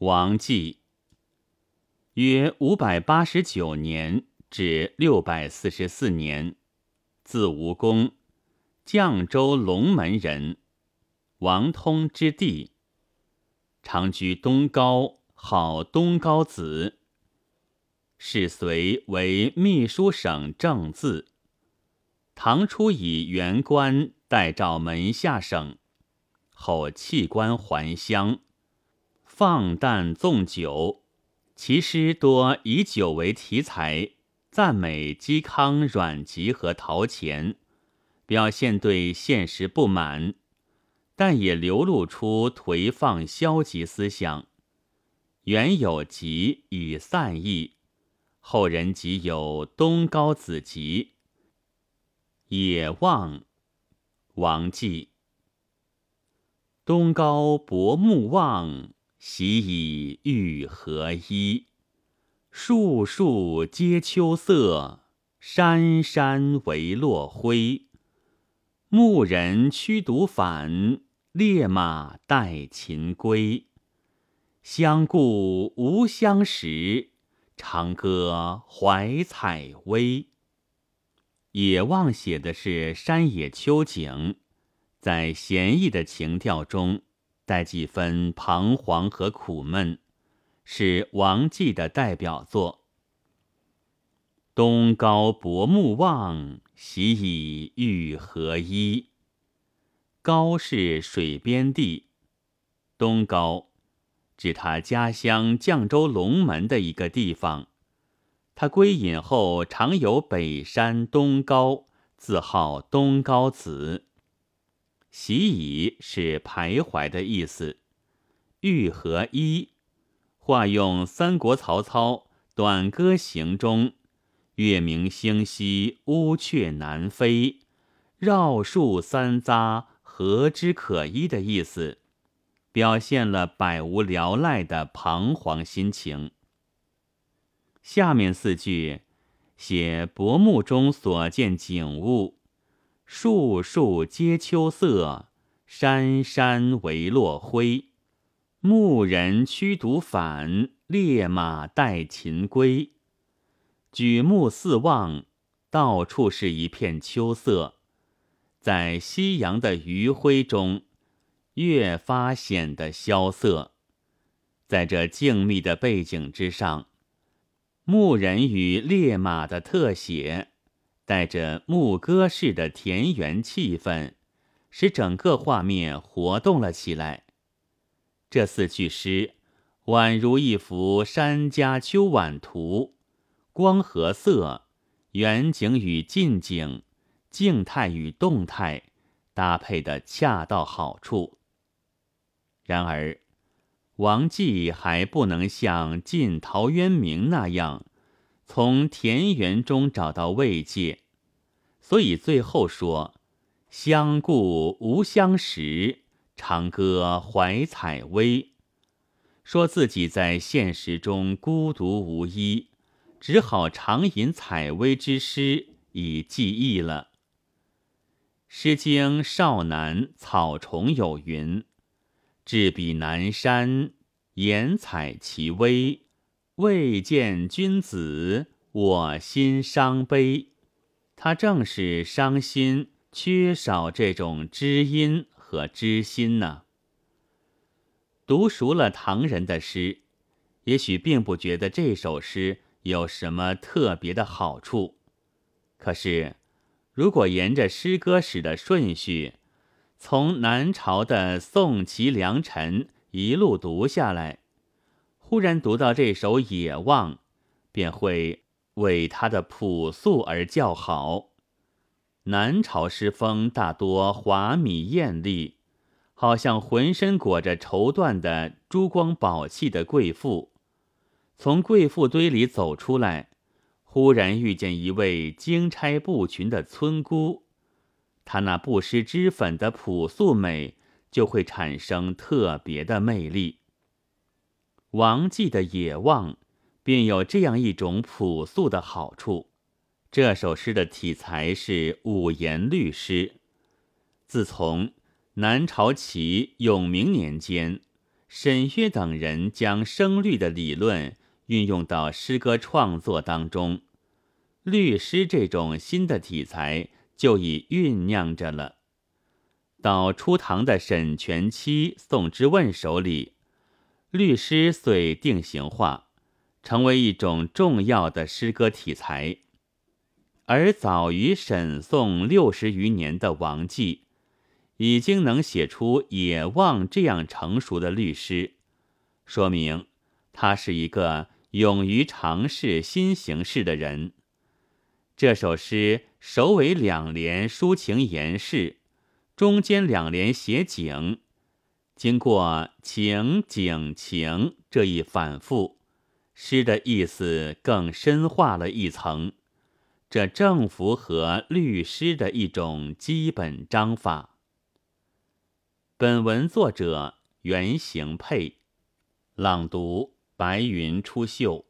王继，约五百八十九年至六百四十四年，字吴公，绛州龙门人，王通之弟。常居东皋，号东皋子。世隋为秘书省正字。唐初以元官代召门下省，后弃官还乡。放诞纵酒，其诗多以酒为题材，赞美嵇康、阮籍和陶潜，表现对现实不满，但也流露出颓放消极思想。原有集以散佚，后人即有《东高子集》。野望，王绩。东高薄暮望。习以欲何依？树树皆秋色，山山唯落晖。牧人驱犊返，猎马待禽归。相顾无相识，长歌怀采薇。野望写的是山野秋景，在闲逸的情调中。带几分彷徨和苦闷，是王继的代表作。东高薄暮望，习以欲何依？高是水边地，东高指他家乡绛州龙门的一个地方。他归隐后，常游北山东高，自号东高子。习以是徘徊的意思，欲和一化用三国曹操《短歌行》中“月明星稀，乌鹊南飞，绕树三匝，何枝可依”的意思，表现了百无聊赖的彷徨心情。下面四句写薄暮中所见景物。树树皆秋色，山山唯落晖。牧人驱犊返，猎马待禽归。举目四望，到处是一片秋色，在夕阳的余晖中，越发显得萧瑟。在这静谧的背景之上，牧人与猎马的特写。带着牧歌式的田园气氛，使整个画面活动了起来。这四句诗宛如一幅山家秋晚图，光和色、远景与近景、静态与动态搭配的恰到好处。然而，王继还不能像晋陶渊明那样。从田园中找到慰藉，所以最后说：“相顾无相识，长歌怀采薇。”说自己在现实中孤独无依，只好常吟采薇之诗以寄意了。《诗经·少南·草虫》有云：“至彼南山，言采其薇。”未见君子，我心伤悲。他正是伤心，缺少这种知音和知心呢。读熟了唐人的诗，也许并不觉得这首诗有什么特别的好处。可是，如果沿着诗歌史的顺序，从南朝的宋齐梁陈一路读下来，忽然读到这首《野望》，便会为他的朴素而叫好。南朝诗风大多华 mỹ 艳丽，好像浑身裹着绸缎的珠光宝气的贵妇，从贵妇堆里走出来，忽然遇见一位金钗布裙的村姑，她那不施脂粉的朴素美，就会产生特别的魅力。王继的《野望》便有这样一种朴素的好处。这首诗的题材是五言律诗。自从南朝齐永明年间，沈约等人将声律的理论运用到诗歌创作当中，律诗这种新的题材就已酝酿着了。到初唐的沈佺期、宋之问手里，律诗遂定型化，成为一种重要的诗歌题材。而早于沈宋六十余年的王继，已经能写出《野望》这样成熟的律诗，说明他是一个勇于尝试新形式的人。这首诗首尾两联抒情言事，中间两联写景，经过情景情这一反复，诗的意思更深化了一层。这正符合律诗的一种基本章法。本文作者袁行佩，朗读：白云出岫。